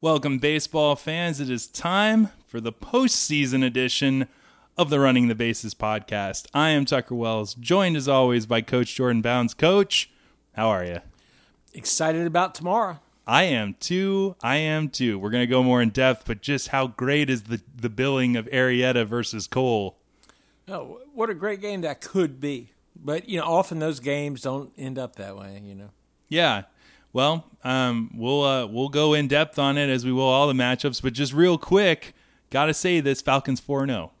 Welcome, baseball fans. It is time for the postseason edition of the Running the Bases podcast. I am Tucker Wells, joined as always by Coach Jordan Bounds. Coach, how are you? Excited about tomorrow. I am too. I am too. We're going to go more in depth, but just how great is the, the billing of Arrieta versus Cole? Oh, what a great game that could be. But, you know, often those games don't end up that way, you know. Yeah. Well, um, we'll uh, we'll go in depth on it as we will all the matchups, but just real quick, gotta say this: Falcons four zero.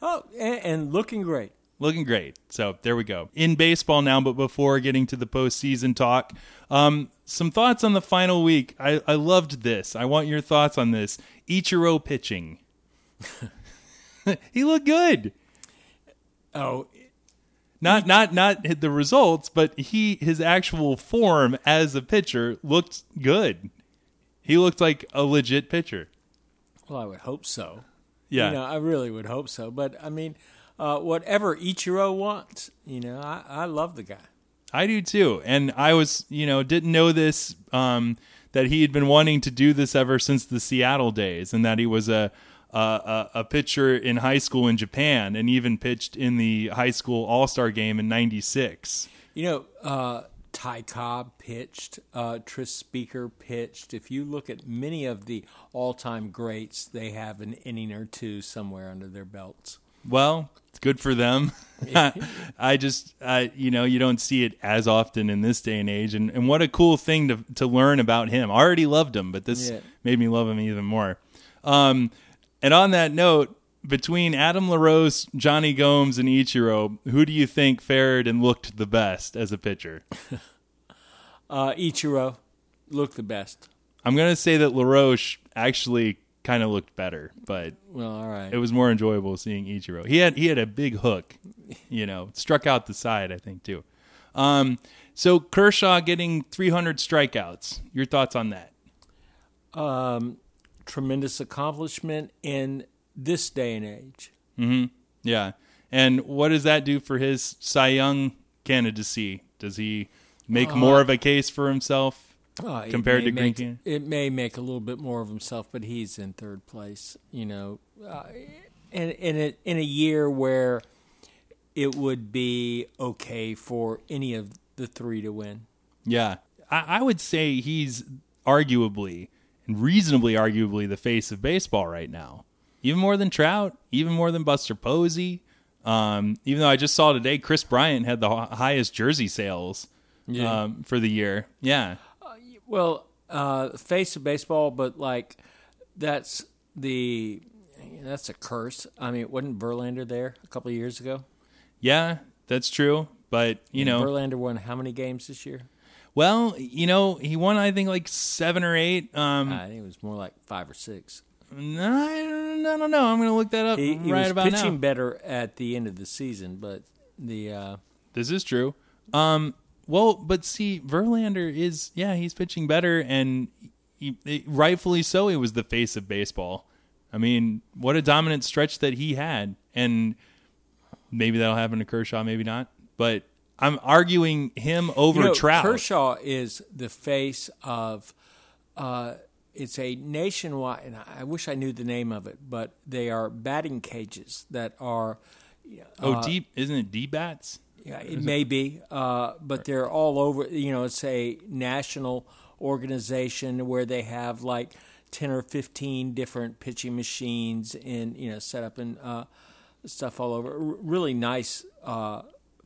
Oh, and, and looking great. Looking great. So there we go. In baseball now, but before getting to the postseason talk, um, some thoughts on the final week. I, I loved this. I want your thoughts on this. Ichiro pitching. he looked good. Oh, Not not not the results, but he his actual form as a pitcher looked good. He looked like a legit pitcher. well, I would hope so. Yeah. You know, I really would hope so. But, I mean, uh, whatever Ichiro wants, you know, I, I love the guy. I do too. And I was, you know, didn't know this um, that he had been wanting to do this ever since the Seattle days, and that he was a a, a pitcher in high school in Japan, and even pitched in the high school All Star game in '96. You know, uh, Ty Cobb pitched, uh, Tris Speaker pitched. If you look at many of the all time greats, they have an inning or two somewhere under their belts. Well, it's good for them. I just, I, you know, you don't see it as often in this day and age, and, and what a cool thing to to learn about him. I already loved him, but this Yeah. made me love him even more. Um, and on that note, between Adam LaRoche, Jonny Gomes, and Ichiro, who do you think fared and looked the best as a pitcher? Uh, Ichiro looked the best. I'm gonna say that LaRoche actually kind of looked better, but Well, all right. it was more enjoyable seeing Ichiro. He had he had a big hook, you know, struck out the side, I think too. Um, so Kershaw getting 300 strikeouts. Your thoughts on that? um, tremendous accomplishment in this day and age. Yeah. And what does that do for his Cy Young candidacy? Does he make more of a case for himself? Uh, Compared to make- Greinke? it may make a little bit more of himself, but he's in third place. You know, uh, in in a, in a year where it would be okay for any of the three to win. Yeah. I, I would say he's arguably and reasonably arguably the face of baseball right now. Even more than Trout, even more than Buster Posey. Um, even though I just saw today Kris Bryant had the hi- highest jersey sales Yeah. um, for the year. Yeah. Well, uh, face of baseball, but like that's the that's a curse. I mean, wasn't Verlander there a couple of years ago? Yeah, that's true. But, you know, Verlander won how many games this year? Well, you know, he won, I think, like seven or eight. Um, I think it was more like five or six. no, I don't, I don't know. I'm going to look that up He, he right was about pitching now. better at the end of the season, but the uh, This is true. Um, well, but see, Verlander is yeah, he's pitching better, and he, he- rightfully so. He was the face of baseball. I mean, what a dominant stretch that he had, and maybe that'll happen to Kershaw, maybe not. But I'm arguing him over you know, Trout. Kershaw is the face of. Uh, it's a nationwide, and I wish I knew the name of it, but they are batting cages that are. oh, uh, deep isn't it? D bats. Yeah, it may be, uh, but they're all over. You know, it's a national organization where they have like ten or fifteen different pitching machines and you know set up and uh, stuff all over. R- really nice uh,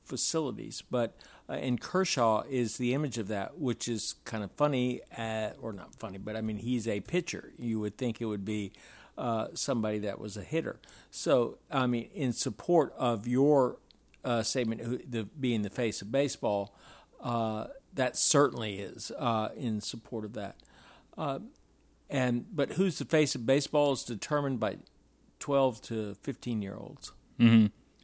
facilities, but uh, and Kershaw is the image of that, which is kind of funny, uh, or not funny, but I mean he's a pitcher. You would think it would be uh, somebody that was a hitter. So I mean, in support of your uh, statement, who, the, being the face of baseball, uh, that certainly is uh, in support of that. And but who's the face of baseball is determined by twelve to fifteen year olds.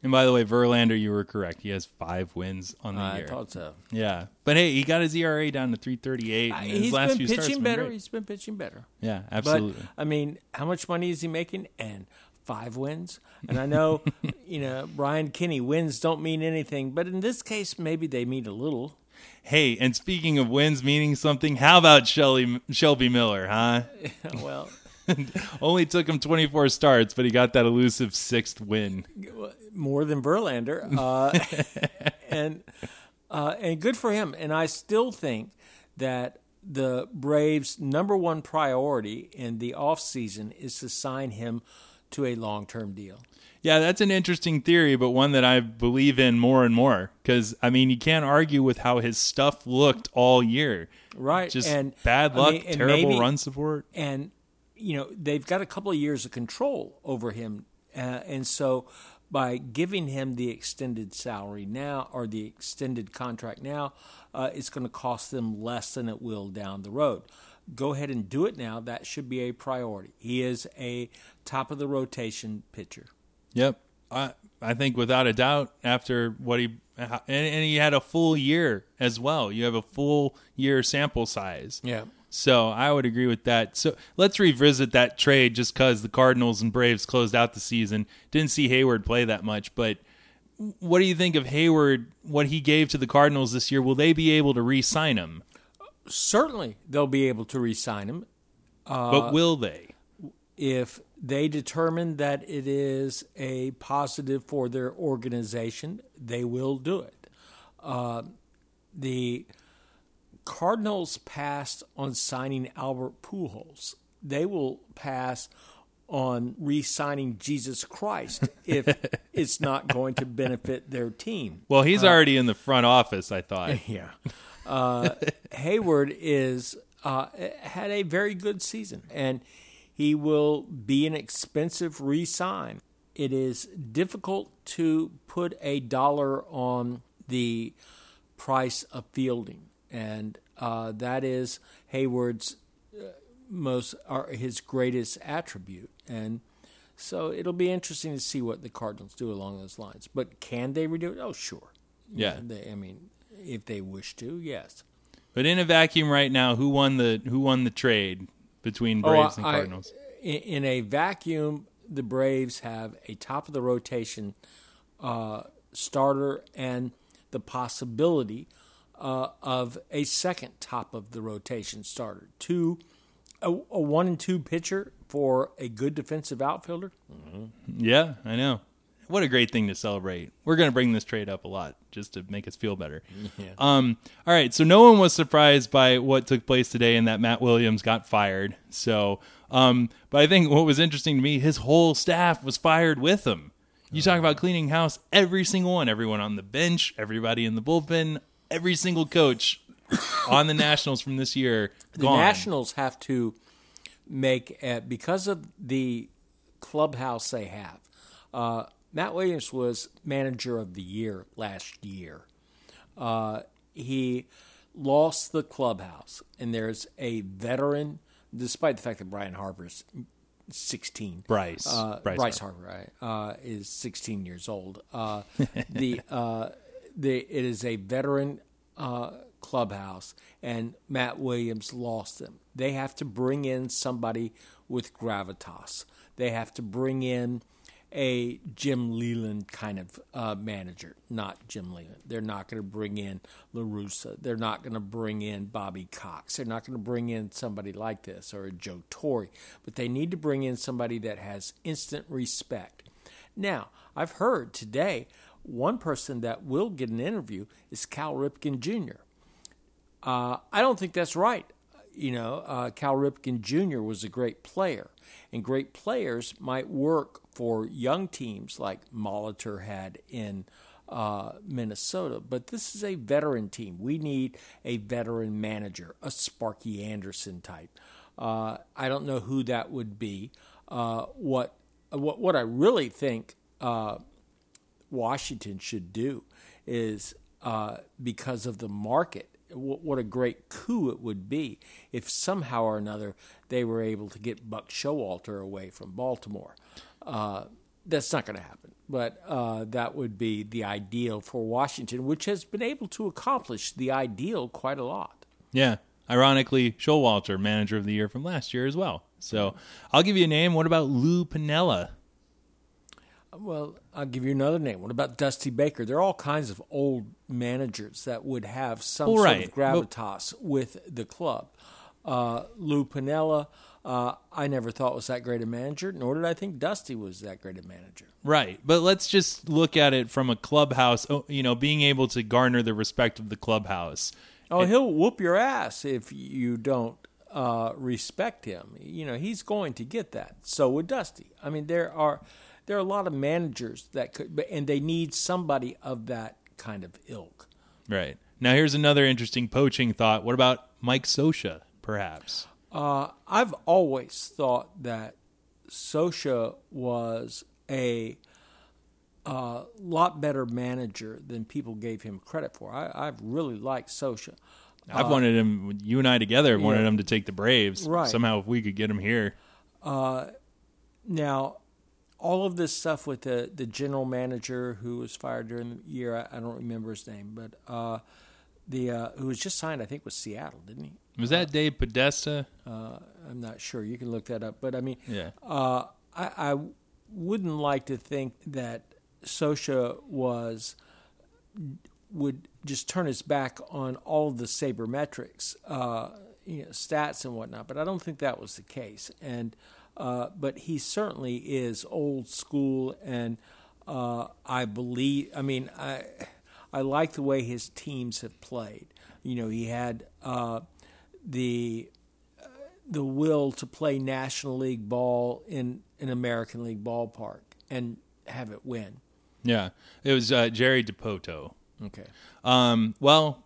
And by the way, Verlander, you were correct. He has five wins on the I year. thought so. Yeah, but hey, he got his ERA down to 338. and his He's last been few pitching been better. great. He's been pitching better. Yeah, But absolutely. I mean, how much money is he making? And five wins. And I know, you know, Brian Kenny wins don't mean anything, but in this case, maybe they mean a little. Hey, and speaking of wins meaning something, how about Shelby Shelby Miller, huh? well, Only took him 24 starts, but he got that elusive sixth win. more than Verlander, uh, and uh, and good for him. And I still think that the Braves' number one priority in the offseason is to sign him to a long term deal. Yeah, that's an interesting theory, but one that I believe in more and more. Because I mean, you can't argue with how his stuff looked all year. Right, Just and bad I luck, mean, terrible maybe- run support. and you know they've got a couple of years of control over him, uh, and so by giving him the extended salary now or the extended contract now, uh, it's going to cost them less than it will down the road. Go ahead and do it now. That should be a priority. He is a top of the rotation pitcher. Yep. I I think without a doubt after what he and, and he had a full year as well. You have a full year sample size. Yeah. So I would agree with that. So let's revisit that trade just because the Cardinals and Braves closed out the season. Didn't see Heyward play that much, but what do you think of Heyward? What he gave to the Cardinals this year? Will they be able to re-sign him? Certainly, they'll be able to re-sign him. but will they? if they determine that it is a positive for their organization, they will do it. Uh, the Cardinals passed on signing Albert Pujols. They will pass on re-signing Jesus Christ if it's not going to benefit their team. Well, he's already in the front office. I thought. Yeah. Uh, Heyward is uh, had a very good season, and he will be an expensive re-sign. It is difficult to put a dollar on the price of fielding, and uh, that is Heyward's uh, most or his greatest attribute, and. So it'll be interesting to see what the Cardinals do along those lines. But can they redo it? Oh, sure. Yeah. They, I mean, if they wish to, yes. But in a vacuum right now, who won the who won the trade between Braves and Oh, I- Cardinals? in, in a vacuum, the Braves have a top of the rotation uh, starter and the possibility uh, of a second top of the rotation starter. Two, a, a one and two pitcher for a good defensive outfielder. Yeah, I know. What a great thing to celebrate. We're going to bring this trade up a lot just to make us feel better. Um, all right, so no one was surprised by what took place today and that Matt Williams got fired. So, um, but I think what was interesting to me, his whole staff was fired with him. You talk about cleaning house, every single one, everyone on the bench, everybody in the bullpen, every single coach on the Nationals from this year The gone. Nationals have to make uh, because of the clubhouse they have. Uh, Matt Williams was manager of the year last year. Uh, he lost the clubhouse, and there's a veteran, despite the fact that Brian Harper's 16. Bryce. Uh, Bryce Bryce, Harper, right, uh, is 16 years old. Uh, the uh, the it is a veteran uh, clubhouse, and Matt Williams lost them. They have to bring in somebody with gravitas. They have to bring in a Jim Leyland kind of uh, manager, not Jim Leyland. They're not going to bring in LaRussa. They're not going to bring in Bobby Cox. They're not going to bring in somebody like this or a Joe Torre. But they need to bring in somebody that has instant respect. Now, I've heard today one person that will get an interview is Cal Ripken Jr. Uh, I don't think that's right. You know, uh, Cal Ripken Jr. was a great player, and great players might work for young teams like Molitor had in uh, Minnesota. But this is a veteran team. We need a veteran manager, a Sparky Anderson type. Uh, I don't know who that would be. Uh, what what what I really think uh, Washington should do is uh, because of the market. wh- What a great coup it would be if somehow or another they were able to get Buck Showalter away from Baltimore. Uh, that's not going to happen, but uh, that would be the ideal for Washington, which has been able to accomplish the ideal quite a lot. Yeah. Ironically, Showalter, manager of the year from last year as well. So I'll give you a name. What about Lou Piniella? Well, I'll give you another name. What about Dusty Baker? There are all kinds of old managers that would have some sort right. of gravitas with the club. Uh, Lou Piniella, uh, I never thought was that great a manager, nor did I think Dusty was that great a manager. Right. But let's just look at it from a clubhouse, oh, you know, being able to garner the respect of the clubhouse. Oh, he'll whoop your ass if you don't uh, respect him. You know, he's going to get that. So would Dusty. I mean, there are there are a lot of managers that could, and they need somebody of that kind of ilk. Right. Now, here's another interesting poaching thought. What about Mike Scioscia, perhaps? Uh, I've always thought that Scioscia was a uh, lot better manager than people gave him credit for. I, I've really liked Scioscia. I've wanted him, you and I together wanted yeah. him to take the Braves. Right. Somehow, if we could get him here. Uh, Now, all of this stuff with the, the general manager who was fired during the year, I, I don't remember his name, but uh, the uh, who was just signed, I think, was Seattle, didn't he? Was that Dave Podesta? Uh, I'm not sure. You can look that up. But I mean, Yeah. uh, I, I wouldn't like to think that Scioscia was would just turn his back on all of the sabermetrics, uh, you know, stats and whatnot. But I don't think that was the case. And uh, but he certainly is old school, and uh, I believe. I mean, I I like the way his teams have played. You know, he had uh, the the will to play National League ball in an American League ballpark and have it win. Yeah. It was uh, Jerry Dipoto. Okay. Um, well,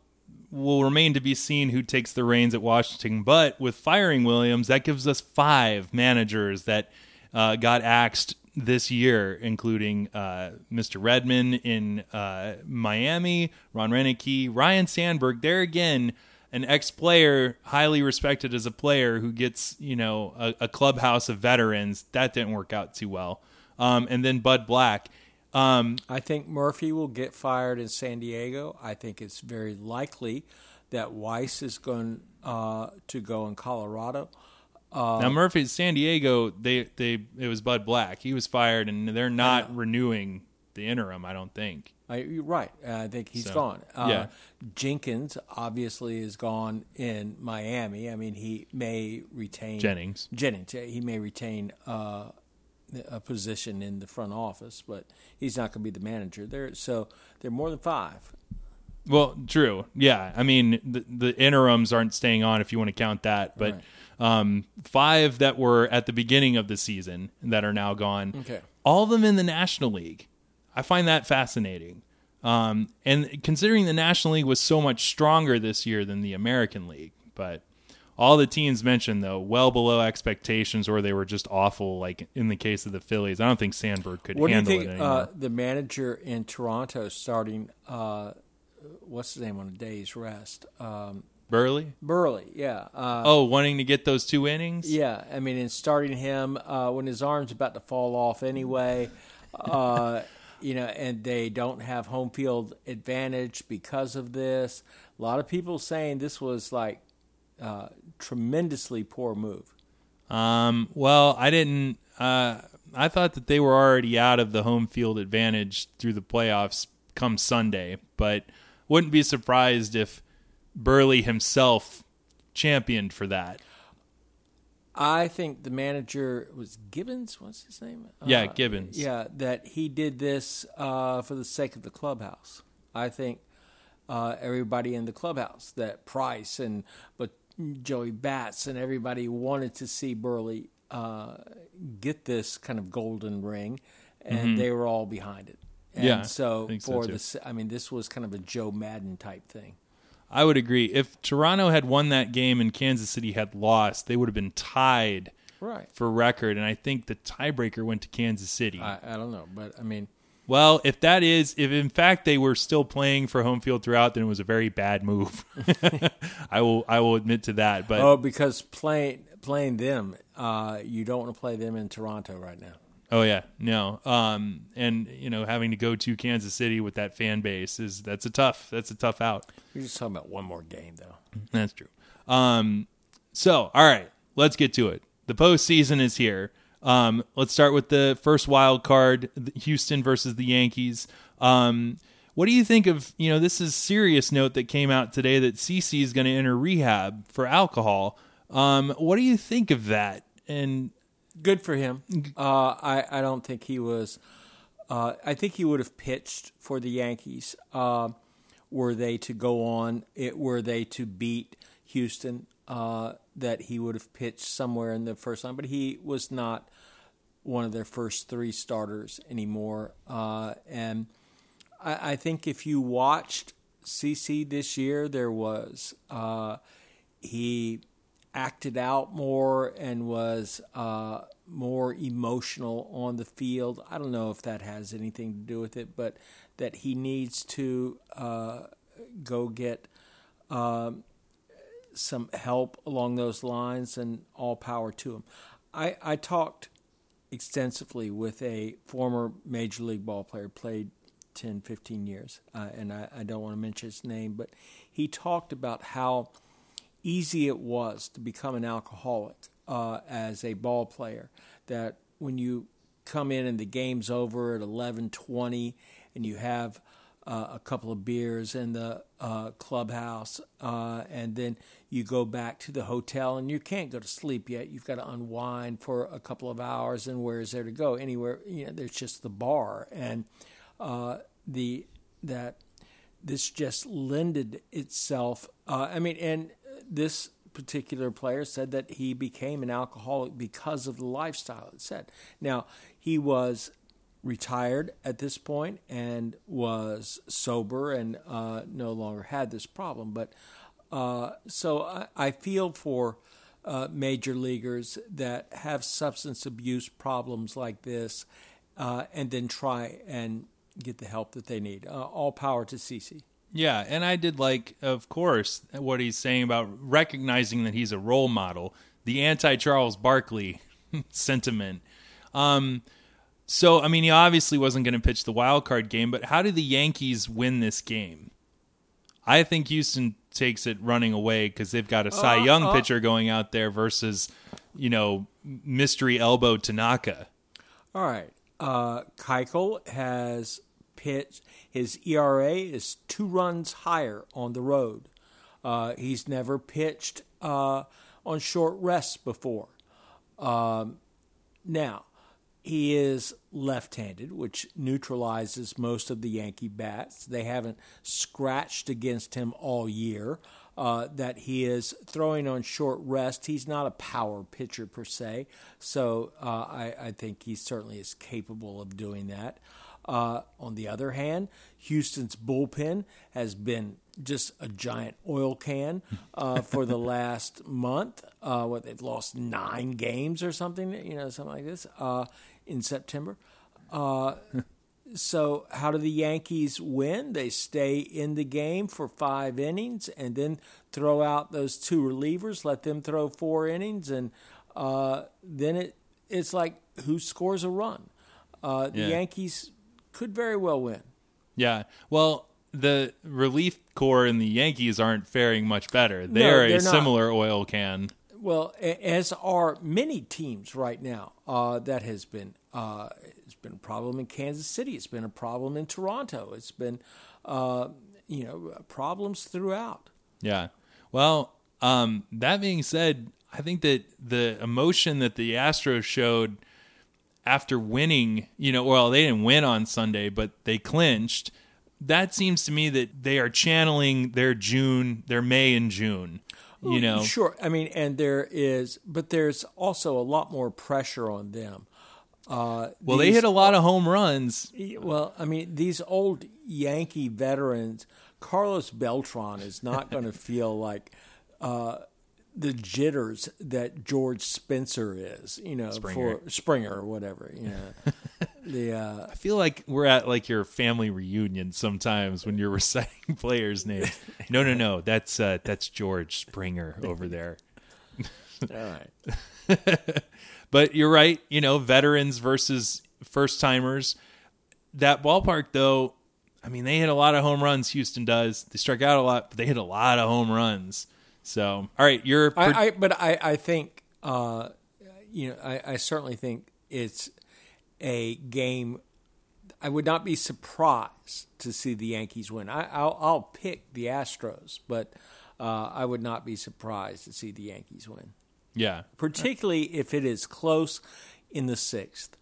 will remain to be seen who takes the reins at Washington. But with firing Williams, that gives us five managers that uh, got axed this year, including uh, Mr. Redmond in uh, Miami, Ron Roenicke, Ryne Sandberg. There again, an ex-player, highly respected as a player, who gets you know a, a clubhouse of veterans. That didn't work out too well. Um, and then Bud Black. Um, I think Murphy will get fired in San Diego. I think it's very likely that Weiss is going uh, to go in Colorado. Uh, Now Murphy, San Diego, they they it was Bud Black. He was fired, and they're not renewing the interim. I don't think. I, you're right. I think he's So, gone. Uh, yeah. Jenkins obviously is gone in Miami. I mean, he may retain Jennings. Jennings. He may retain uh, a position in the front office, but he's not going to be the manager. There, so there are more than five. Well, true. Yeah, I mean the, the interims aren't staying on if you want to count that, but um, five that were at the beginning of the season that are now gone. Okay. all of them in the National League. I find that fascinating. Um, and considering the National League was so much stronger this year than the American League, but all the teams mentioned though well below expectations, or they were just awful. Like in the case of the Phillies, I don't think Sandberg could What do you handle think it anymore. uh, the manager in Toronto starting? Uh, what's his name on a day's rest? Um, Buehrle. Buehrle. Yeah. Uh, Oh, wanting to get those two innings. Yeah, I mean, in starting him uh, when his arm's about to fall off anyway, uh, you know, and they don't have home field advantage because of this. A lot of people saying this was like uh, tremendously poor move. Um, well, I didn't. Uh, I thought that they were already out of the home field advantage through the playoffs come Sunday, but wouldn't be surprised if Buehrle himself championed for that. I think the manager was Gibbons. What's his name? Yeah, Uh, Gibbons. Yeah, that he did this uh, for the sake of the clubhouse. I think uh, everybody in the clubhouse, that Price and but Joey Bats and everybody wanted to see Buehrle uh, get this kind of golden ring, and they were all behind it. And Mm-hmm. Yeah, so so for this, I mean, this was kind of a Joe Maddon type thing. I would agree. If Toronto had won that game and Kansas City had lost, they would have been tied Right. for record, and I think the tiebreaker went to Kansas City. I, I don't know, but I mean, Well, if that is, if in fact they were still playing for home field throughout, then it was a very bad move. I will, I will admit to that. But Oh, because playing playing them, uh, you don't want to play them in Toronto right now. oh yeah, no. Um, and you know, having to go to Kansas City with that fan base is that's a tough, that's a tough out. You're just talking about one more game, though. That's true. Um, so all right, let's get to it. The postseason is here. Um, let's start with the first wild card: Houston versus the Yankees. Um, what do you think of you know this is serious note that came out today that CC is going to enter rehab for alcohol. Um, what do you think of that? And good for him. Uh, I I don't think he was. Uh, I think he would have pitched for the Yankees uh, were they to go on. It were they to beat Houston. Uh, that he would have pitched somewhere in the first line, but he was not one of their first three starters anymore. Uh, and I, I, think if you watched CC this year, there was uh, he acted out more and was uh, more emotional on the field. I don't know if that has anything to do with it, but that he needs to uh, go get um, some help along those lines, and all power to him. I, I talked extensively with a former major league ball player, played 10, 15 years, uh, and I, I don't want to mention his name, but he talked about how easy it was to become an alcoholic uh, as a ball player. That when you come in and the game's over at 11:20 and you have uh, a couple of beers in the uh, clubhouse, uh, and then you go back to the hotel and you can't go to sleep yet. You've got to unwind for a couple of hours, and where is there to go? Anywhere, you know, there's just the bar, and uh, the that this just lended itself. Uh, I mean, and this particular player said that he became an alcoholic because of the lifestyle it said. Now, he was retired at this point and was sober and uh, no longer had this problem. But uh, so I, I, feel for uh, major leaguers that have substance abuse problems like this uh, and then try and get the help that they need. Uh, all power to CC. Yeah, and I did like, of course, what he's saying about recognizing that he's a role model, the anti Charles Barkley sentiment. Um, so, I mean, he obviously wasn't going to pitch the wild card game, but how do the Yankees win this game? I think Houston takes it running away because they've got a Cy uh, Young uh, pitcher going out there versus, you know, mystery elbow Tanaka. All right. Uh, Keuchel has pitched. His ERA is two runs higher on the road. Uh, he's never pitched uh, on short rests before. Um, now, he is left handed, which neutralizes most of the Yankee bats. They haven't scratched against him all year. Uh, that he is throwing on short rest. He's not a power pitcher per se, so uh, I, I, think he certainly is capable of doing that. Uh, on the other hand, Houston's bullpen has been just a giant oil can uh, for the last month. Uh, what they've lost nine games or something, you know, something like this uh, in September. Uh, so, how do the Yankees win? They stay in the game for five innings and then throw out those two relievers, let them throw four innings, and uh, then it it's like who scores a run. the yeah. Yankees could very well win. Yeah. Well, the relief corps and the Yankees aren't faring much better. They're, no, a not. similar oil can. Well, as are many teams right now. Uh, that has been uh, it's been a problem in Kansas City. It's been a problem in Toronto. It's been uh, you know problems throughout. Yeah. Well, um, that being said, I think that the emotion that the Astros showed after winning, you know, well, they didn't win on Sunday, but they clinched. That seems to me that they are channeling their June, their May and June. You know, sure. I mean, and there is, but there's also a lot more pressure on them. Uh, well, these, they hit a lot of home runs. Well, I mean, these old Yankee veterans, Carlos Beltran is not going to feel like uh, the jitters that George Spencer is, you know, Springer. for Springer or whatever, you know. the uh, I feel like we're at like your family reunion sometimes when you're reciting players' names. No, no, no, that's uh, that's George Springer over there. All right. But you're right, you know, veterans versus first timers. That ballpark though, I mean, they hit a lot of home runs Houston does. They strike out a lot, but they hit a lot of home runs. So, all right, you're. I, I, but I, I think uh, you know, I, I certainly think it's a game. I would not be surprised to see the Yankees win. I, I'll, I'll pick the Astros, but uh, I would not be surprised to see the Yankees win, Yeah. particularly if it is close in the sixth.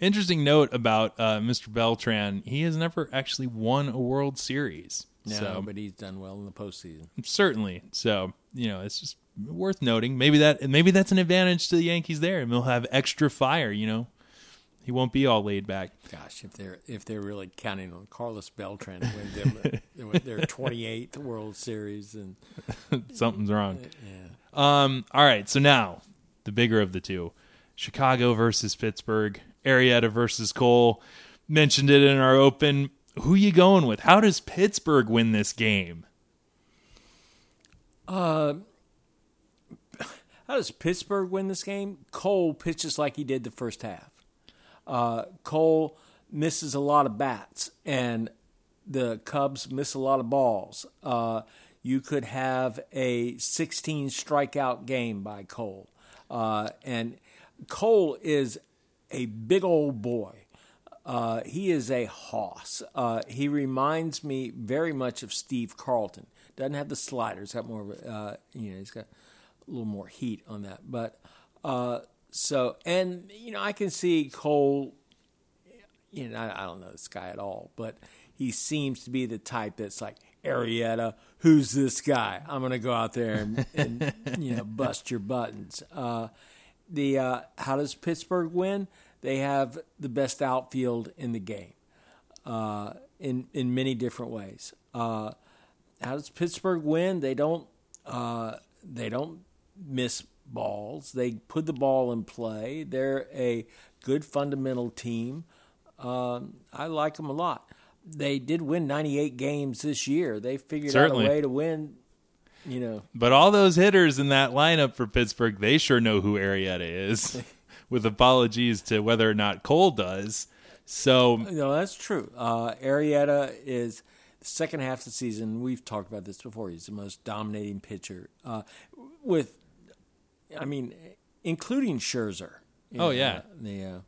Interesting note about uh, Mr. Beltran. He has never actually won a World Series. No, so but he's done well in the postseason. certainly. So you know, it's just worth noting. Maybe that maybe that's an advantage to the Yankees there, and they'll have extra fire. You know, he won't be all laid back. Gosh, if they're if they're really counting on Carlos Beltran to win them their twenty eighth World Series, and Something's wrong. yeah, Um. All right. So now the bigger of the two, Chicago versus Pittsburgh, Arrieta versus Cole. Mentioned it in our open. Who you going with? How does Pittsburgh win this game? Uh, how does Pittsburgh win this game? Cole pitches like he did the first half. Uh, Cole misses a lot of bats, and the Cubs miss a lot of balls. Uh, you could have a 16 strikeout game by Cole. Uh, and Cole is a big old boy. Uh, he is a hoss. Uh, he reminds me very much of Steve Carlton. Doesn't have the sliders. Got more of a, uh, you know, he's got a little more heat on that. But uh, so, and you know, I can see Cole. You know, I, I don't know this guy at all, but he seems to be the type that's like Arrieta. Who's this guy? I'm going to go out there and, and you know bust your buttons. Uh, the uh, how does Pittsburgh win? They have the best outfield in the game uh, in in many different ways. Uh, how does Pittsburgh win? They don't uh, they don't miss balls. They put the ball in play. They're a good fundamental team. Um, I like them a lot. They did win 98 games this year. They figured Certainly. out a way to win. You know, But all those hitters in that lineup for Pittsburgh, they sure know who Arrieta is. with apologies to whether or not Cole does. So No, that's true. Uh, Arrieta is the second half of the season. We've talked about this before. He's the most dominating pitcher. Uh, with, I mean, including Scherzer. Oh, know, yeah. the uh,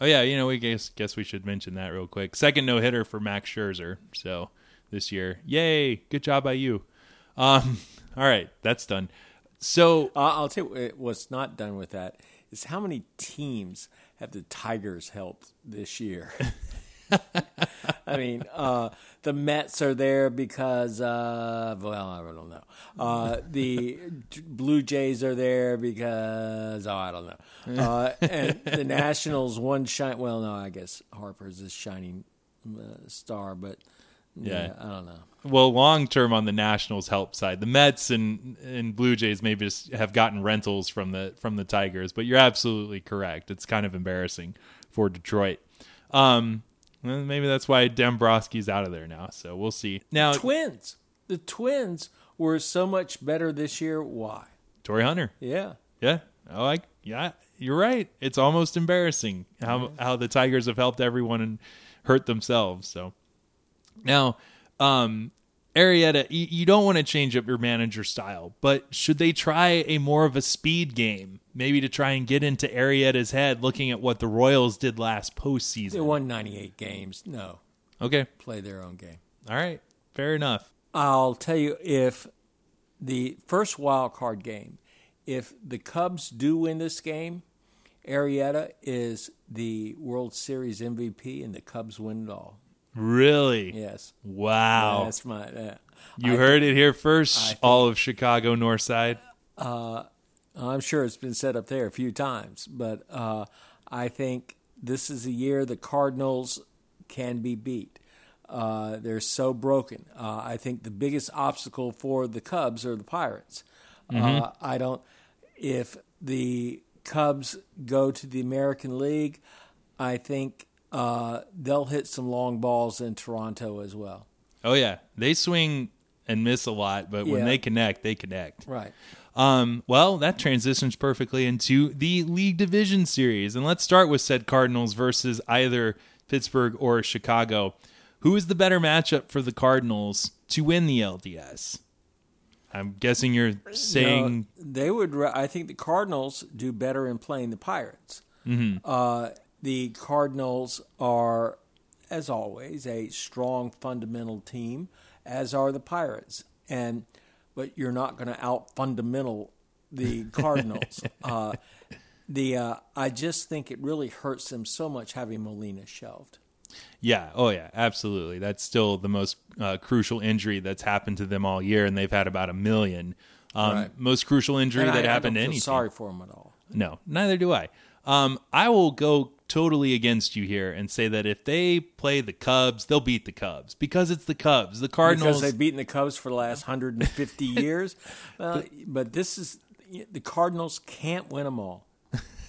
Oh yeah, you know, we guess guess we should mention that real quick. Second no hitter for Max Scherzer. So this year, yay! Good job by you. Um, all right, that's done. So Uh, I'll tell you what's not done with that is how many teams have the Tigers helped this year. I mean, uh, the Mets are there because, uh, well, I don't know. Uh, the Blue Jays are there because, oh, I don't know. Uh, and the Nationals, one shine. Well, no, I guess Harper's a shining uh, star, but yeah, Yeah. I don't know. well, long term on the Nationals' help side, the Mets and and Blue Jays maybe just have gotten rentals from the from the Tigers. But you're absolutely correct. It's kind of embarrassing for Detroit. Um, maybe that's why Dombrowski's out of there now. So we'll see. Now, Twins. The Twins were so much better this year. Why? Torii Hunter. Yeah. Yeah. Oh, I yeah, you're right. It's almost embarrassing how how the Tigers have helped everyone and hurt themselves. So now, um, Arrieta, you, you don't want to change up your manager style, but should they try a more of a speed game, maybe to try and get into Arrieta's head, looking at what the Royals did last postseason. They won 98 games. No, Okay, play their own game. all right, fair enough. I'll tell you if the first wild card game, if the Cubs do win this game, Arrieta is the World Series MVP and the Cubs win it all. Really? Yes. Wow. That's my. Uh, you I- heard it here first. I all of Chicago North Side. I'm sure it's been said up there a few times, but uh, I think this is a year the Cardinals can be beat. Uh, they're so broken. Uh, I think the biggest obstacle for the Cubs are the Pirates. Uh, I don't. If the Cubs go to the American League, I think uh, they'll hit some long balls in Toronto as well. Oh yeah, they swing and miss a lot, but when they connect, they connect. Right. Um, well, that transitions perfectly into the league division series, and let's start with said Cardinals versus either Pittsburgh or Chicago. Who is the better matchup for the Cardinals to win the LDS? I'm guessing you're saying No, they would. I think the Cardinals do better in playing the Pirates. Mm-hmm. Uh, the Cardinals are, as always, a strong fundamental team, as are the Pirates. And but you're not going to out fundamental the Cardinals. uh, the uh, I just think it really hurts them so much having Molina shelved. Yeah. Oh, yeah. Absolutely. That's still the most uh, crucial injury that's happened to them all year, and they've had about a million. Um, Right. Most crucial injury And that I, I happened don't to feel any sorry for them at all. No, neither do I. Um, I will go totally against you here and say that if they play the Cubs, they'll beat the Cubs because it's the Cubs. The Cardinals. because they've beaten the Cubs for the last 150 years. Well, but this is the Cardinals can't win them all.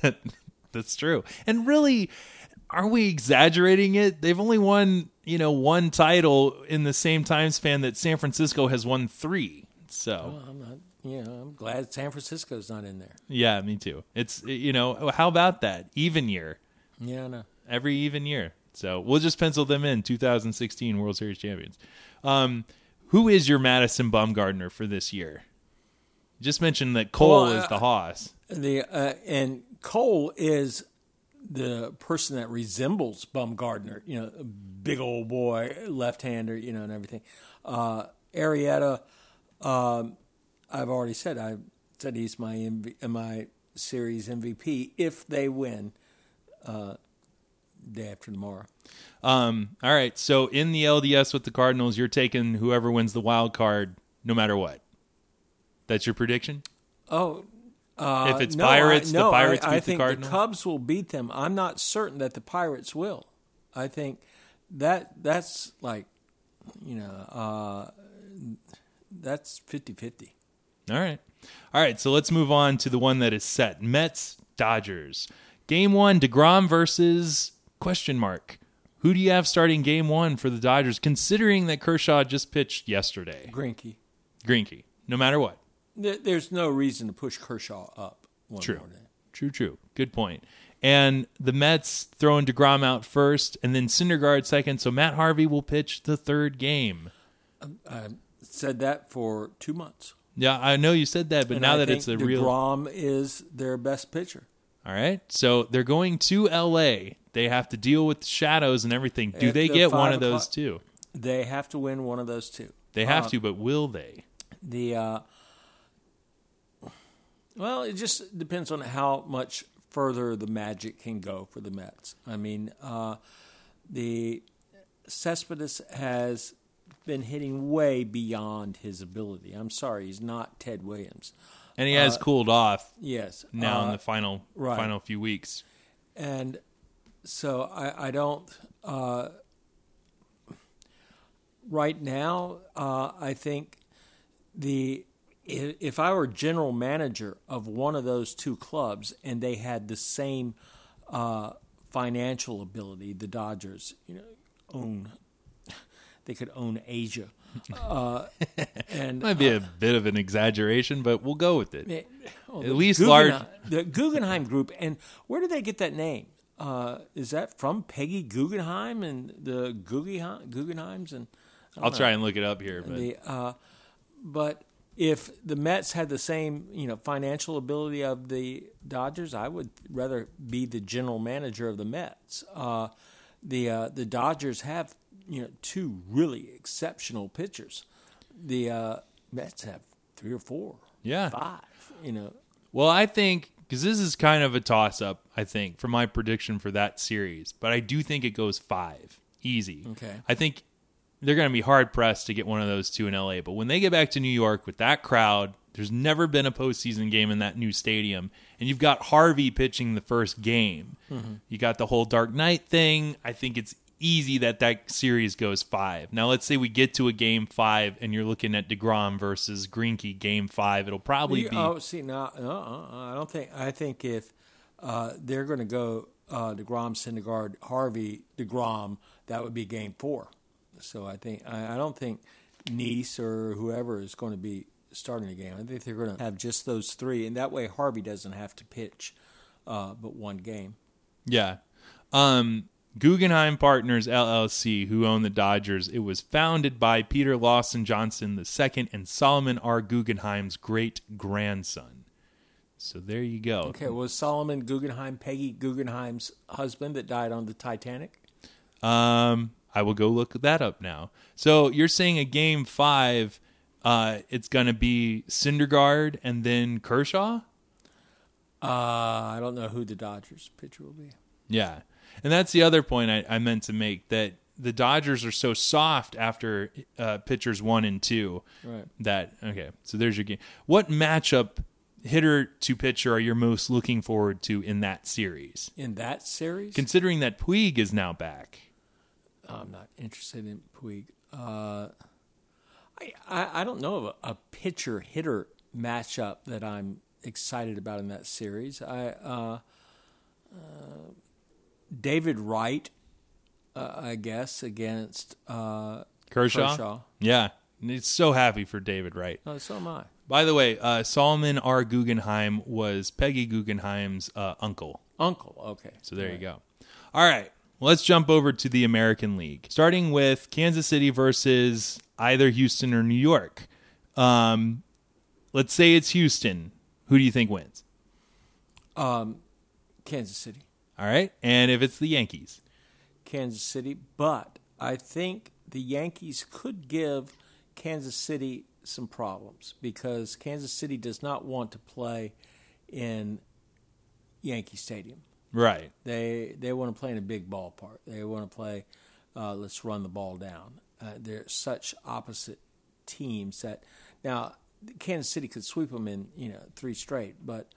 That's true. And really, are we exaggerating it? They've only won, you know, one title in the same time span that San Francisco has won three. So, I'm not, you know, I'm glad San Francisco's not in there. yeah, me too. It's, you know, how about that? Even year. Yeah, I know. Every even year. So we'll just pencil them in 2016 World Series champions. Um, who is your Madison Bumgarner for this year? Just mentioned that Cole Well, is uh, the Haas. The uh, and Cole is the person that resembles Bumgarner. You know, big old boy, left-hander. You know, and everything. Uh, Arrieta, um, I've already said. I said he's my MV, my series MVP if they win. Uh, day after tomorrow. Um, all right. So in the LDS with the Cardinals, you're taking whoever wins the wild card, no matter what. That's your prediction. Oh, uh, If it's no, Pirates, I, the Pirates I, beat I the Cardinals. The Cubs will beat them. I'm not certain that the Pirates will. I think that that's like, you know, uh, that's 50-50. All right. All right. So let's move on to the one that is set. Mets Dodgers. Game one, DeGrom versus question mark. Who do you have starting game one for the Dodgers, considering that Kershaw just pitched yesterday? Grinky. Greinke, no matter what. There's no reason to push Kershaw up one True. more day. True, true. Good point. And the Mets throwing DeGrom out first and then Syndergaard second. So Matt Harvey will pitch the third game. Um, I said that for two months. Yeah, I know you said that, but And now I that it's a real. DeGrom is their best pitcher. All right. So they're going to LA. They have to deal with shadows and everything. Do At they the get one of those too? They have to win one of those two. They have to, but will they? The uh, well, it just depends on how much further the magic can go for the Mets. I mean, uh, the Cespedes has been hitting way beyond his ability. I'm sorry, he's not Ted Williams. And he has cooled off Yes, now in uh, the final right. final few weeks. and so I, I don't. Uh, right now, uh, I think the if I were general manager of one of those two clubs and they had the same uh, financial ability, the Dodgers, you know, own they could own Asia, uh, and Might be a bit of an exaggeration, but we'll go with it. Oh, At least Guggenheim- large- The Guggenheim Group, and where did they get that name? Uh, is that from Peggy Guggenheim and the Guggenheim, Guggenheims? And I'll know. try and look it up here, but The, uh, but if the Mets had the same, you know, financial ability of the Dodgers, I would rather be the general manager of the Mets. Uh, the uh, the Dodgers have, you know, two really exceptional pitchers. The uh, Mets have three or four, Yeah. five. You know, Well, I think because this is kind of a toss up, I think, for my prediction for that series, but I do think it goes five. Easy. Okay. I think they're going to be hard pressed to get one of those two in LA. But when they get back to New York with that crowd, there's never been a postseason game in that new stadium. And you've got Harvey pitching the first game. You got the whole Dark Knight thing. I think it's easy that that series goes five. Now, let's say we get to a game five and you're looking at DeGrom versus Greinke game five. It'll probably be. Oh, see, now, uh, uh, I don't think. I think if uh, they're going to go uh, Degrom, Syndergaard, Harvey, Degrom, that would be Game Four. So I think I, I don't think Niese or whoever is going to be starting the game. I think they're going to have just those three, and that way Harvey doesn't have to pitch uh, but one game. Yeah. Um, Guggenheim Partners LLC, who own the Dodgers. It was founded by Peter Lawson Johnson II and Solomon R. Guggenheim's great grandson. So there you go. Okay, was Solomon Guggenheim Peggy Guggenheim's husband that died on the Titanic? Um, I will go look that up now. So you're saying a game five, uh, it's gonna be Syndergaard and then Kershaw? Uh, I don't know who the Dodgers pitcher will be. Yeah. And that's the other point I, I meant to make that the Dodgers are so soft after uh, pitchers one and two Right. that okay. So there's your game. What matchup, hitter to pitcher, are you most looking forward to in that series? In that series, Considering that Puig is now back. I'm not interested in Puig. Uh, I, I I don't know of a, a pitcher hitter matchup that I'm excited about in that series. I uh, uh, David Wright, uh, I guess against uh, Kershaw. Kershaw. Yeah. It's so happy for David Wright. Oh, so am I. By the way, uh, Solomon R. Guggenheim was Peggy Guggenheim's uh, uncle. Uncle. Okay. So there you go. All right. Let's jump over to the American League, starting with Kansas City versus either Houston or New York. Um, let's say it's Houston. Who do you think wins? Um, Kansas City. All right. And if it's the Yankees? Kansas City, but I think the Yankees could give Kansas City some problems because Kansas City does not want to play in Yankee Stadium. Right. They they want to play in a big ballpark. They want to play. Uh, let's run the ball down. Uh, they're such opposite teams that now Kansas City could sweep them in you know three straight, but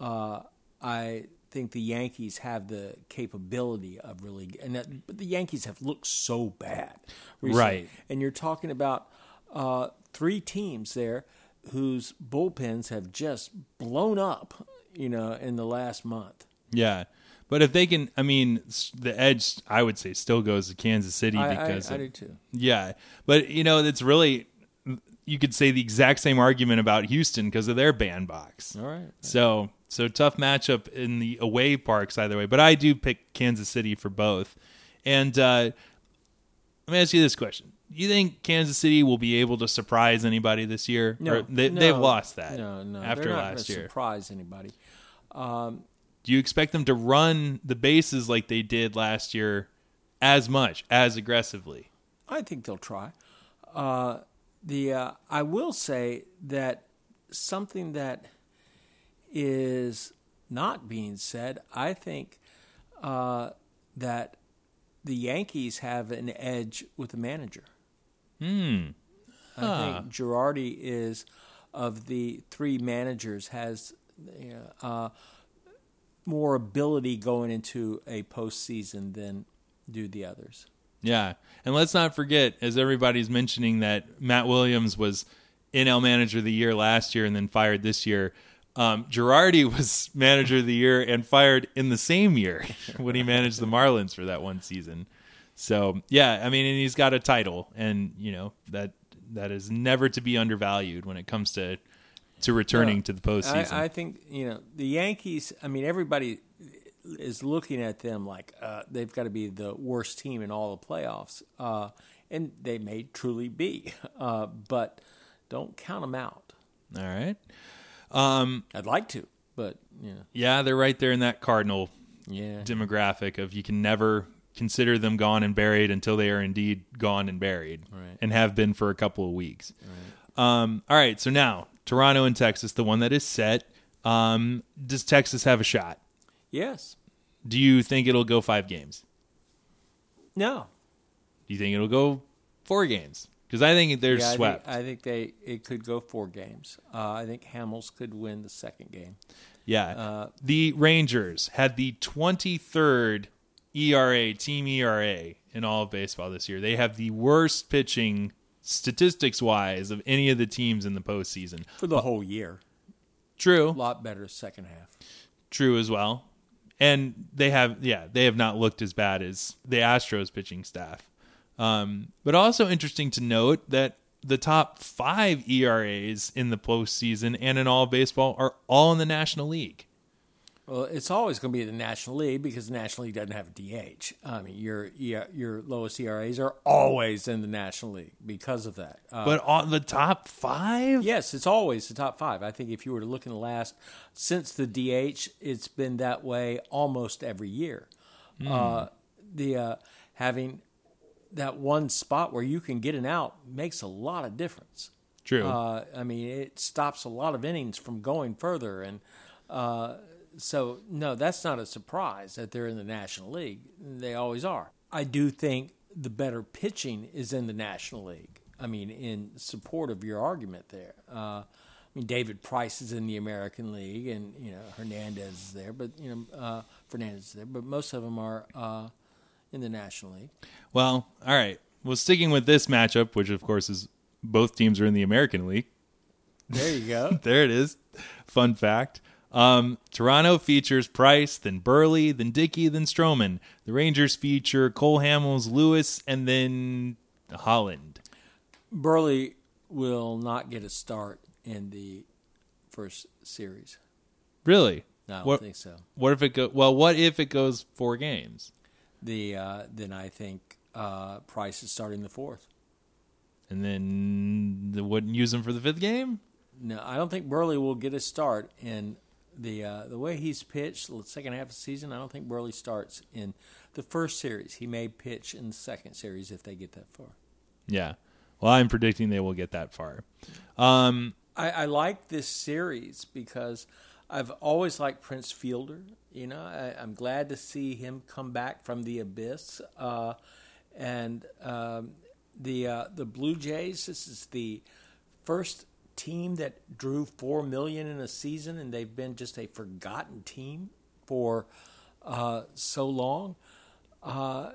uh, I think the Yankees have the capability of really. And that, but the Yankees have looked so bad, recently. Right. And you're talking about uh, three teams there whose bullpens have just blown up, you know, in the last month. Yeah. But if they can, I mean, the edge, I would say, still goes to Kansas City I, because I, I of- do too. Yeah, but you know, it's really you could say the exact same argument about Houston because of their bandbox. All right. So, so tough matchup in the away parks either way. But I do pick Kansas City for both. And uh, let me ask you this question: Do You think Kansas City will be able to surprise anybody this year? No, Or they, no, they've lost that. No, no. after they're not last year. surprise anybody. Do you expect them to run the bases like they did last year, as much as aggressively? I think they'll try. Uh, the uh, I will say that something that is not being said. I think uh, that the Yankees have an edge with the manager. Hmm. I think Girardi is of the three managers has uh, more ability going into a postseason than do the others. Yeah. And let's not forget, as everybody's mentioning, that Matt Williams was NL Manager of the Year last year and then fired this year. Um, Girardi was Manager of the Year and fired in the same year when he managed the Marlins for that one season. So yeah, I mean, and he's got a title, and you know that that is never to be undervalued when it comes to to returning No, to the postseason. I, I think you know the Yankees. I mean, everybody is looking at them like uh, they've got to be the worst team in all the playoffs, uh, and they may truly be. Uh, but don't count them out. All right. Um, I'd like to, but you know, yeah, they're right there in that Cardinal yeah, demographic of you can never consider them gone and buried until they are indeed gone and buried Right. and have been for a couple of weeks. Um, all right, so now Toronto and Texas, the one that is set. Um, does Texas have a shot? yes, Do you think it'll go five games? no. Do you think it'll go four games? Because I think they're Yeah, I think, swept. I think they it could go four games. Uh, I think Hamels could win the second game. yeah. Uh, the Rangers had the 23rd ERA, team ERA in all of baseball this year. They have the worst pitching statistics wise of any of the teams in the postseason. for the whole year. True, a lot better second half. true as well. And they have, yeah, they have not looked as bad as the Astros pitching staff. Um, but also interesting to note that the top five ERAs in the postseason and in all of baseball are all in the National League. Well, it's always going to be the National League because the National League doesn't have a DH. I mean, your your lowest ERAs are always in the National League because of that. Uh, but on the top five, yes, it's always the top five. I think if you were to look in the last since the DH, it's been that way almost every year. Mm. Uh, the uh, having that one spot where you can get an out makes a lot of difference. True. Uh, I mean, it stops a lot of innings from going further and uh, so no, that's not a surprise that they're in the National League. They always are. I do think the better pitching is in the National League. I mean, in support of your argument there. Uh, I mean, David Price is in the American League, and you know Hernandez is there, but you know uh, Fernandez is there, but most of them are uh, in the National League. Well, all right. Well, sticking with this matchup, which of course is both teams are in the American League. There you go. there it is. Fun fact. Um, Toronto features Price, then Buehrle, then Dickey, then Stroman. The Rangers feature Cole Hamels, Lewis, and then Holland. Buehrle will not get a start in the first series. Really? No, I don't what, think so. What if it go? Well, what if it goes four games? The uh, then I think uh, Price is starting the fourth, and then they wouldn't use him for the fifth game. No, I don't think Buehrle will get a start in the uh, the way he's pitched the second half of the season, I don't think Buehrle starts in the first series. He may pitch in the second series if they get that far. Yeah. Well, I'm predicting they will get that far. Um, I, I, like this series because I've always liked Prince Fielder. You know, I, am glad to see him come back from the abyss. Uh, and um, the uh, the Blue Jays. This is the first team that drew four million in a season, and they've been just a forgotten team for uh, so long. Uh,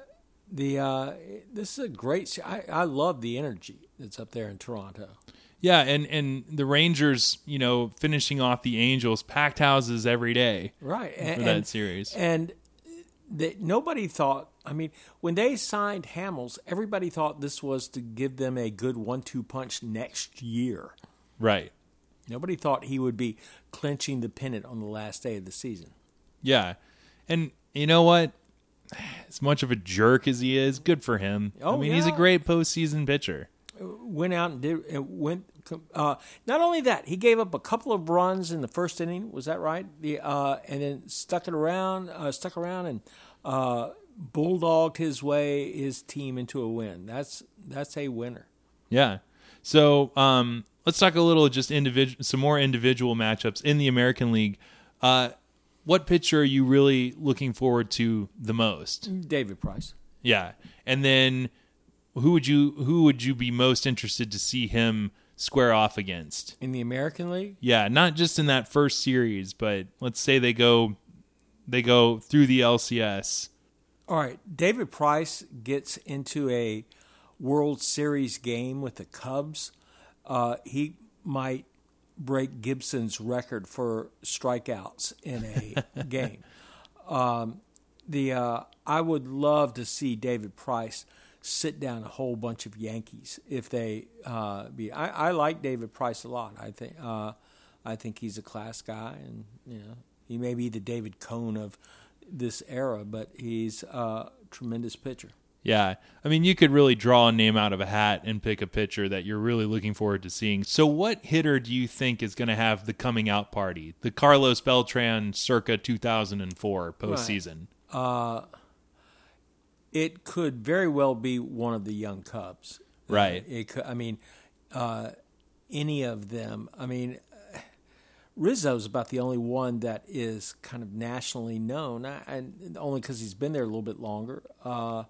the uh, this is a great. I, I love the energy that's up there in Toronto. Yeah, and and the Rangers, you know, finishing off the Angels, packed houses every day, right? For and, that series, and that nobody thought. I mean, when they signed Hamels, everybody thought this was to give them a good one-two punch next year. Right. Nobody thought he would be clinching the pennant on the last day of the season. Yeah. And you know what? As much of a jerk as he is, good for him. Oh, I mean, yeah. he's a great postseason pitcher. Went out and did it. went. Uh, not only that, he gave up a couple of runs in the first inning. Was that right? The uh, and then stuck it around, uh, stuck around, and uh, bulldogged his way his team into a win. That's that's a winner. Yeah. So um, let's talk a little just individual, some more individual matchups in the American League. Uh, what pitcher are you really looking forward to the most? David Price. Yeah, and then who would you who would you be most interested to see him square off against in the American League? Yeah, not just in that first series, but let's say they go they go through the LCS. All right, David Price gets into a World Series game with the Cubs uh, he might break Gibson's record for strikeouts in a game. Um, the uh, I would love to see David Price sit down a whole bunch of Yankees if they uh, be. I, I, like David Price a lot. I think uh, I think he's a class guy, and you know he may be the David Cone of this era, but he's a tremendous pitcher. Yeah. I mean, you could really draw a name out of a hat and pick a pitcher that you're really looking forward to seeing. So, what hitter do you think is going to have the coming out party? The Carlos Beltran circa 2004 postseason? Right. Uh, it could very well be one of the young Cubs. Right. Uh, it could, I mean, uh, any of them. I mean, Rizzo's about the only one that is kind of nationally known, and only because he's been there a little bit longer. Uh,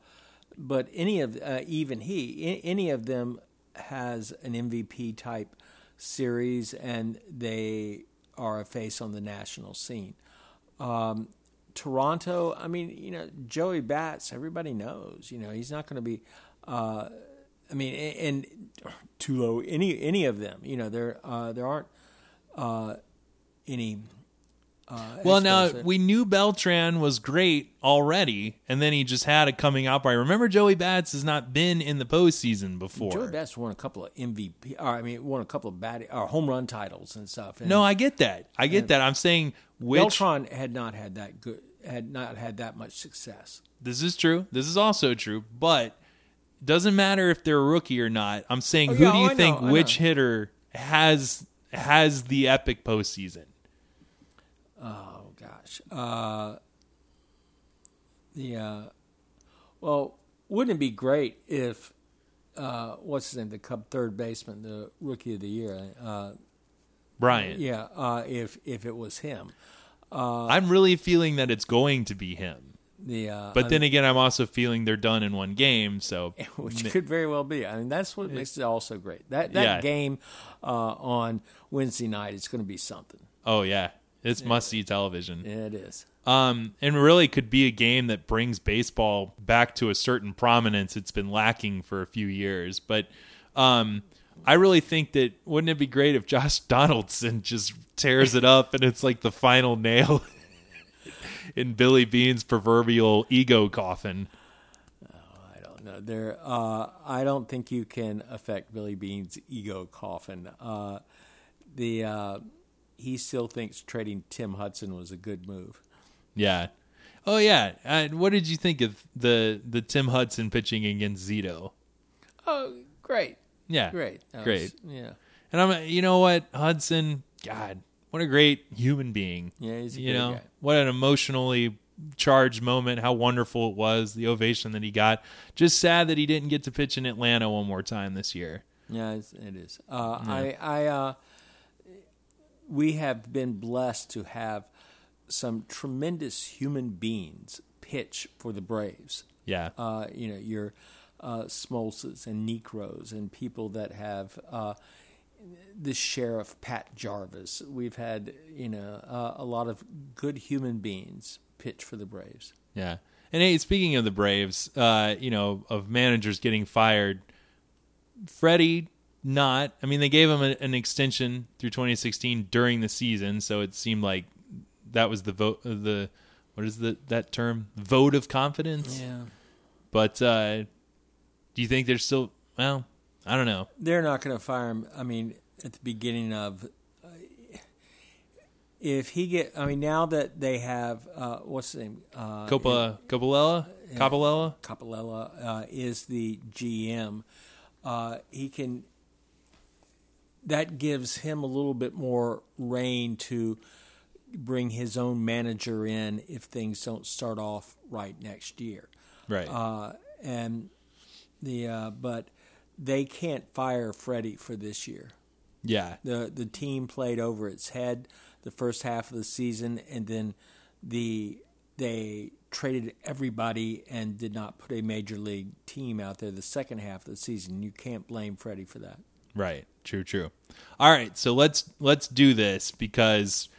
but any of uh, even he any of them has an MVP type series, and they are a face on the national scene. Um, Toronto, I mean, you know, Joey Bats, everybody knows. You know, he's not going to be. Uh, I mean, and, and Tulo, any any of them. You know, there uh, there aren't uh, any uh, well, now we knew Beltran was great already, and then he just had a coming out party. Remember, Joey Bats has not been in the postseason before. Joey Bats won a couple of MVP, or I mean, won a couple of bad or home run titles and stuff. And, no, I get that. I get and, that. I'm saying which Beltran had not had that good, had not had that much success. this is true. This is also true, but it doesn't matter if they're a rookie or not. I'm saying Oh, who yeah, do oh, you I think know, which hitter has has the epic postseason? Oh gosh, uh, the uh, well, wouldn't it be great if uh, what's his name, the Cub third baseman, the rookie of the year? Uh, Bryant. yeah, uh, if if it was him, I'm really feeling that it's going to be him. the uh, But then again, I'm also feeling they're done in one game. So which could very well be. I mean, that's what makes it all so great. That that Yeah. game uh, on Wednesday night is going to be something. oh yeah, it's must see television. It is. Um, and really could be a game that brings baseball back to a certain prominence it's been lacking for a few years. But um, I really think that wouldn't it be great if Josh Donaldson just tears it up and it's like the final nail in Billy Beane's proverbial ego coffin. I don't know. There, uh, I don't think you can affect Billy Beane's ego coffin. Uh, the uh, he still thinks trading Tim Hudson was a good move. Yeah. Oh yeah. Uh, what did you think of the the Tim Hudson pitching against Zito? Oh, great, Yeah. great, That Great. was- yeah, And I'm, you know what, Hudson, God, what a great human being. yeah. He's a you great know, guy. what an emotionally charged moment. How wonderful it was, the ovation that he got. Just sad that he didn't get to pitch in Atlanta one more time this year. Yeah, it's, it is. Uh, I, I, uh, we have been blessed to have some tremendous human beings pitch for the Braves. Yeah. uh, you know, your uh, Smoltzes and Niekros and people that have uh, the sheriff Pat Jarvis. We've had you know uh, a lot of good human beings pitch for the Braves. Yeah. And hey, speaking of the Braves, uh, you know, of managers getting fired, Freddie not. I mean, they gave him a, an extension through 2016 during the season, so it seemed like that was the vote. The what is the that term? Vote of confidence. Yeah, But uh, do you think they're still? Well, I don't know. they're not going to fire him. I mean, at the beginning of. uh, If he get, I mean, now that they have, uh, what's his name? Uh, Coppola, Coppola, Coppola. Coppolella uh, is the GM, uh, he can. That gives him a little bit more rein to bring his own manager in if things don't start off right next year. Right. Uh, and the uh, but they can't fire Freddie for this year. yeah. The the team played over its head the first half of the season, and then the they traded everybody and did not put a major league team out there the second half of the season. You can't blame Freddie for that. Right. True. True. All right. So let's let's do this because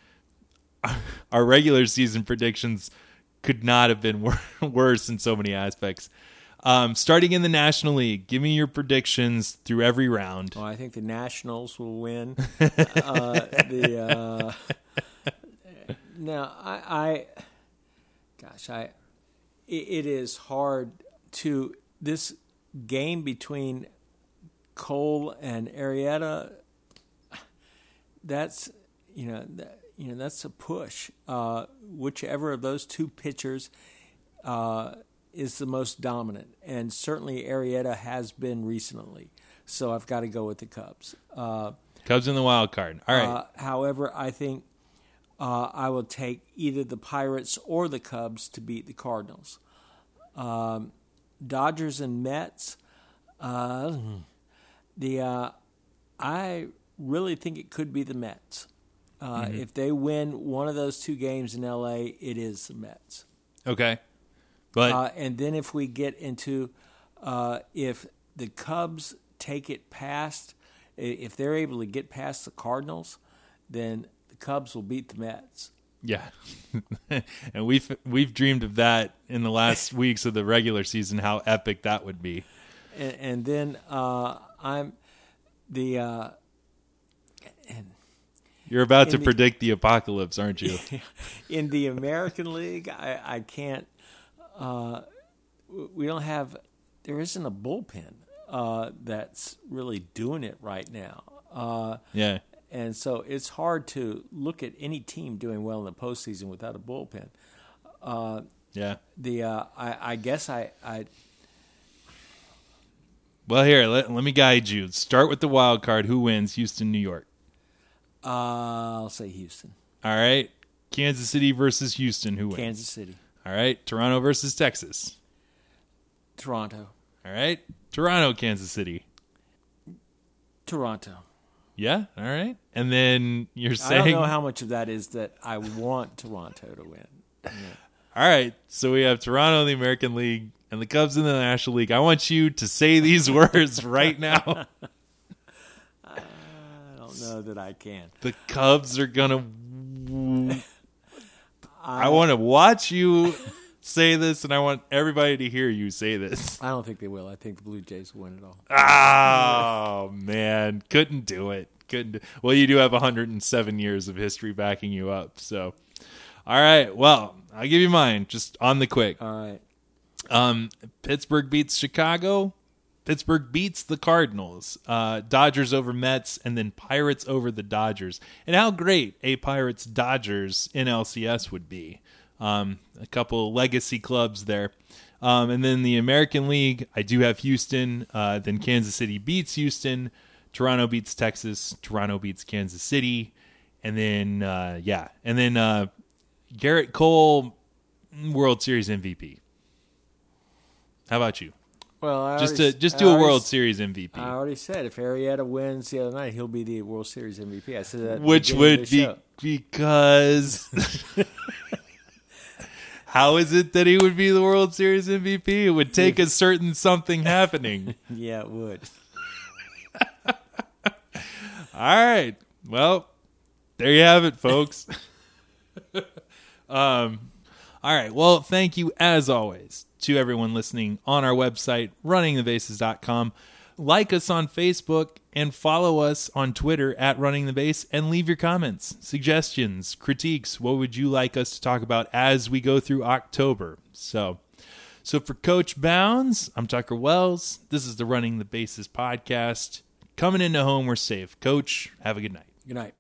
our regular season predictions could not have been wor- worse in so many aspects. Um, starting in the National League, give me your predictions through every round. Well, I think the Nationals will win. uh, the uh, now I, I, gosh, I, it, it is hard to this game between Cole and Arrieta. That's you know that, you know that's a push. Uh, whichever of those two pitchers uh, is the most dominant, and certainly Arrieta has been recently. So I've got to go with the Cubs. Uh, Cubs in the wild card. All right. uh, however, I think uh, I will take either the Pirates or the Cubs to beat the Cardinals. Um, Dodgers and Mets. Uh, the uh, I really think it could be the Mets. Uh, If they win one of those two games in LA, it is the Mets. okay. But Uh, and then if we get into uh, if the Cubs take it past, if they're able to get past the Cardinals, then the Cubs will beat the Mets. yeah, and we've we've dreamed of that in the last weeks of the regular season. How epic that would be. And, and then uh, I'm the uh, You're about to the- predict the apocalypse, aren't you? in the American League. I, I can't. Uh, we don't have. There isn't a bullpen uh, that's really doing it right now. Uh, yeah. and so it's hard to look at any team doing well in the postseason without a bullpen. Uh, Yeah. the uh, I, I guess I, I Well, here, let, let me guide you. Start with the wild card. Who wins? Houston, New York. uh, I'll say Houston, All right. Kansas City versus Houston. Who wins? Kansas City, All right. Toronto versus Texas. Toronto, All right. Toronto, Kansas City. Toronto. Yeah. All right. And then you're saying I don't know how much of that is that I want Toronto to win. All right. So we have Toronto in the American League and the Cubs in the National League. I want you to say these words right now. I don't know that I can. The Cubs are gonna. I want to watch you say this, and I want everybody to hear you say this. I don't think they will. I think the Blue Jays will win it all. Oh man, couldn't do it. Couldn't. Do- well, you do have 107 years of history backing you up. So, all right. Well, I'll give you mine just on the quick. All right. Um, Pittsburgh beats Chicago. Pittsburgh beats the Cardinals. Uh, Dodgers over Mets, and then Pirates over the Dodgers. And how great a Pirates Dodgers in LCS would be. Um, a couple legacy clubs there. Um, and then the American League, I do have Houston. Uh, then Kansas City beats Houston. Toronto beats Texas. Toronto beats Kansas City. And then, uh, yeah. And then uh, Gerrit Cole, World Series MVP. How about you? Well, I Just already- to just do a already World s- Series MVP, I already said if Arrieta wins the other night, he'll be the World Series MVP. I said that, at which would be show. because. How is it that he would be the World Series MVP? It would take a certain something happening. Yeah, it would. All right. Well, there you have it, folks. um, all right. Well, thank you as always to everyone listening on our website, runningthebases.com. Like us on Facebook and follow us on Twitter at Running the Base and leave your comments, suggestions, critiques. What would you like us to talk about as we go through October? So, so for Coach Bounds, I'm Tucker Wells. This is the Running the Bases podcast. Coming into home, we're safe. Coach, have a good night. Good night.